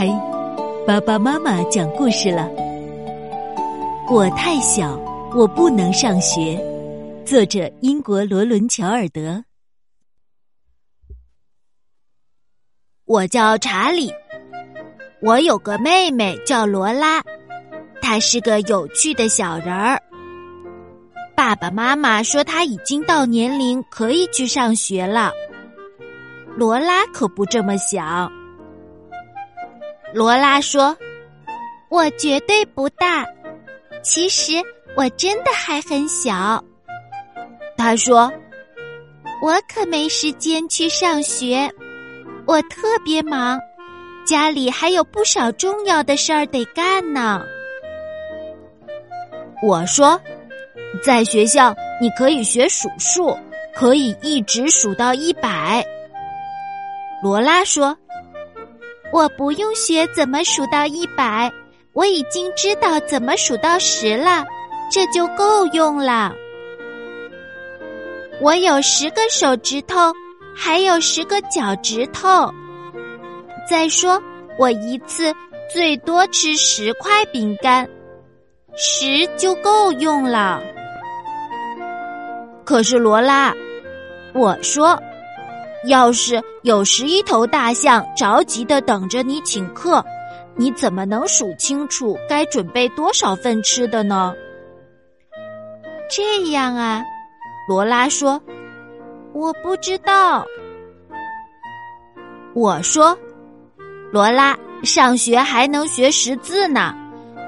嘿，爸爸妈妈讲故事了。我太小，我不能上学。作者：英国罗伦·乔尔德。我叫查理，我有个妹妹叫罗拉，她是个有趣的小人儿。爸爸妈妈说她已经到年龄可以去上学了。罗拉可不这么想。罗拉说：“我绝对不大，其实我真的还很小。”他说：“我可没时间去上学，我特别忙，家里还有不少重要的事儿得干呢。”我说：“在学校你可以学数数，可以一直数到一百。”罗拉说。我不用学怎么数到一百，我已经知道怎么数到十了，这就够用了。我有十个手指头，还有十个脚趾头。再说，我一次最多吃十块饼干，十就够用了。可是罗拉，我说。要是有十一头大象着急的等着你请客，你怎么能数清楚该准备多少份吃的呢？这样啊，罗拉说：“我不知道。”我说：“罗拉，上学还能学识字呢。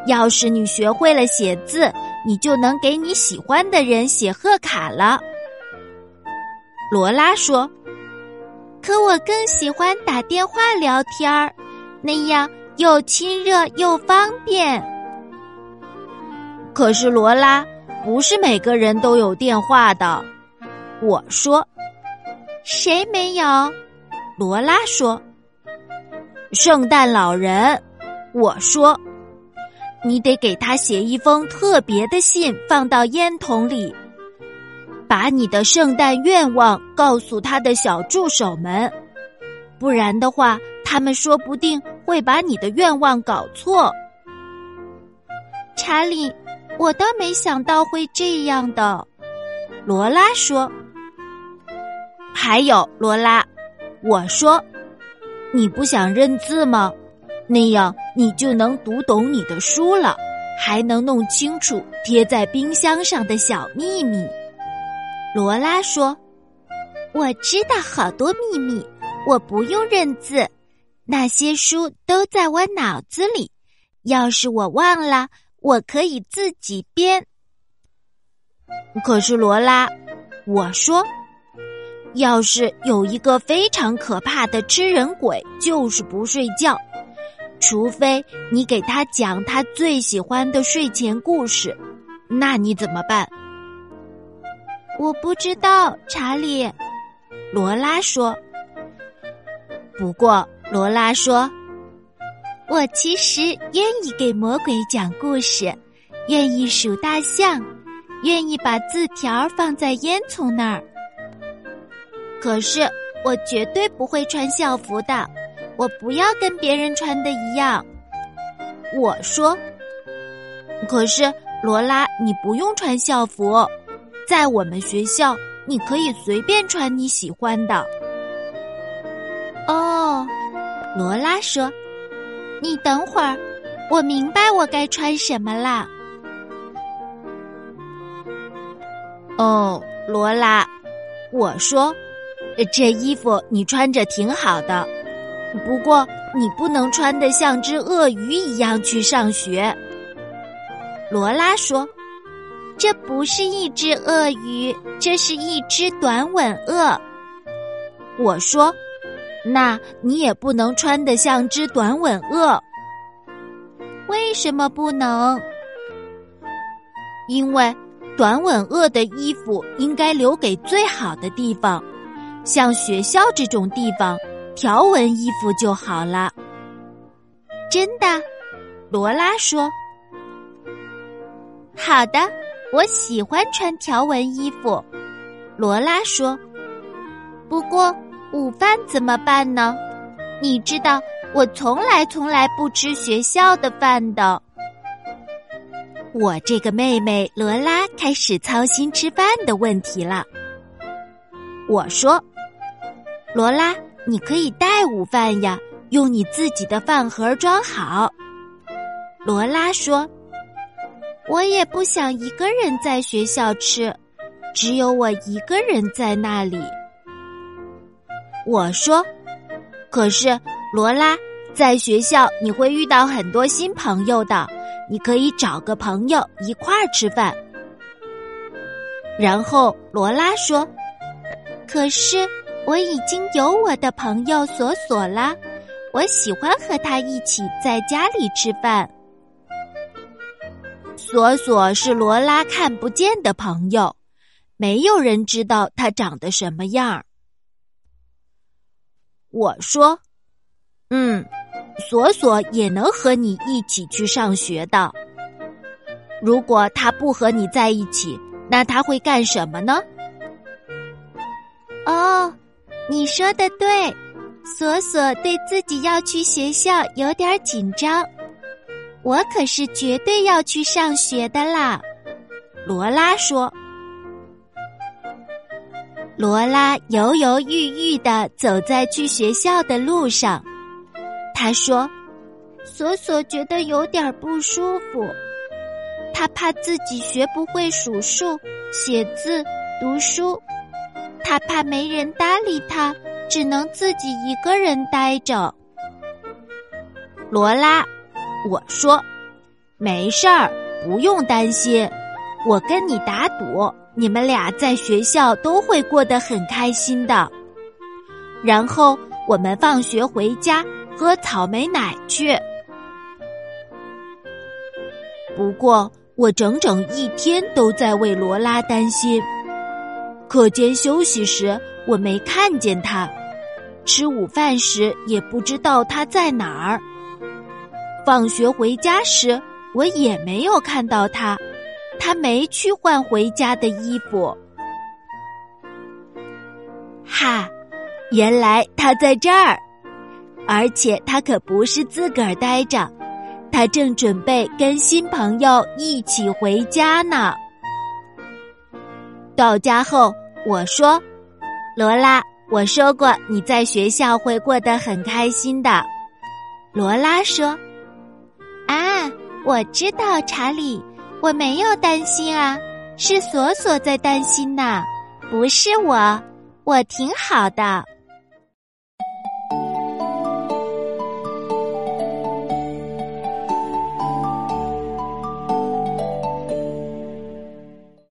要是你学会了写字，你就能给你喜欢的人写贺卡了。”罗拉说。可我更喜欢打电话聊天儿，那样又亲热又方便。可是罗拉，不是每个人都有电话的。我说，谁没有？罗拉说，圣诞老人。我说，你得给他写一封特别的信，放到烟筒里。把你的圣诞愿望告诉他的小助手们，不然的话，他们说不定会把你的愿望搞错。查理，我倒没想到会这样的。罗拉说：“还有罗拉，我说，你不想认字吗？那样你就能读懂你的书了，还能弄清楚贴在冰箱上的小秘密。”罗拉说：“我知道好多秘密，我不用认字，那些书都在我脑子里。要是我忘了，我可以自己编。”可是罗拉，我说：“要是有一个非常可怕的吃人鬼，就是不睡觉，除非你给他讲他最喜欢的睡前故事，那你怎么办？”我不知道，查理。罗拉说。不过，罗拉说，我其实愿意给魔鬼讲故事，愿意数大象，愿意把字条放在烟囱那儿。可是，我绝对不会穿校服的。我不要跟别人穿的一样。我说。可是，罗拉，你不用穿校服。在我们学校，你可以随便穿你喜欢的。哦，罗拉说：“你等会儿，我明白我该穿什么啦。”哦，罗拉，我说：“这衣服你穿着挺好的，不过你不能穿的像只鳄鱼一样去上学。”罗拉说。这不是一只鳄鱼，这是一只短吻鳄。我说，那你也不能穿得像只短吻鳄。为什么不能？因为短吻鳄的衣服应该留给最好的地方，像学校这种地方，条纹衣服就好了。真的，罗拉说。好的。我喜欢穿条纹衣服，罗拉说。不过午饭怎么办呢？你知道我从来从来不吃学校的饭的。我这个妹妹罗拉开始操心吃饭的问题了。我说：“罗拉，你可以带午饭呀，用你自己的饭盒装好。”罗拉说：“我也不想一个人在学校吃，只有我一个人在那里。”我说：“可是，罗拉，在学校你会遇到很多新朋友的，你可以找个朋友一块儿吃饭。”然后罗拉说：“可是我已经有我的朋友索索啦，我喜欢和他一起在家里吃饭。”索索是罗拉看不见的朋友，没有人知道他长得什么样儿。我说：“嗯，索索也能和你一起去上学的。如果他不和你在一起，那他会干什么呢？”哦，你说的对，索索对自己要去学校有点紧张。我可是绝对要去上学的啦，罗拉说。罗拉犹犹豫豫的走在去学校的路上，他说：“索索觉得有点不舒服，他怕自己学不会数数、写字、读书，他怕没人搭理他，只能自己一个人待着。”罗拉，我说：“没事儿，不用担心，我跟你打赌。”你们俩在学校都会过得很开心的，然后我们放学回家喝草莓奶去。不过我整整一天都在为罗拉担心。课间休息时我没看见他，吃午饭时也不知道他在哪儿。放学回家时我也没有看到他。他没去换回家的衣服。哈，原来他在这儿，而且他可不是自个儿待着，他正准备跟新朋友一起回家呢。到家后，我说：“罗拉，我说过你在学校会过得很开心的。”罗拉说：“，我知道，查理。”我没有担心啊，是锁锁在担心呢，不是我，我挺好的。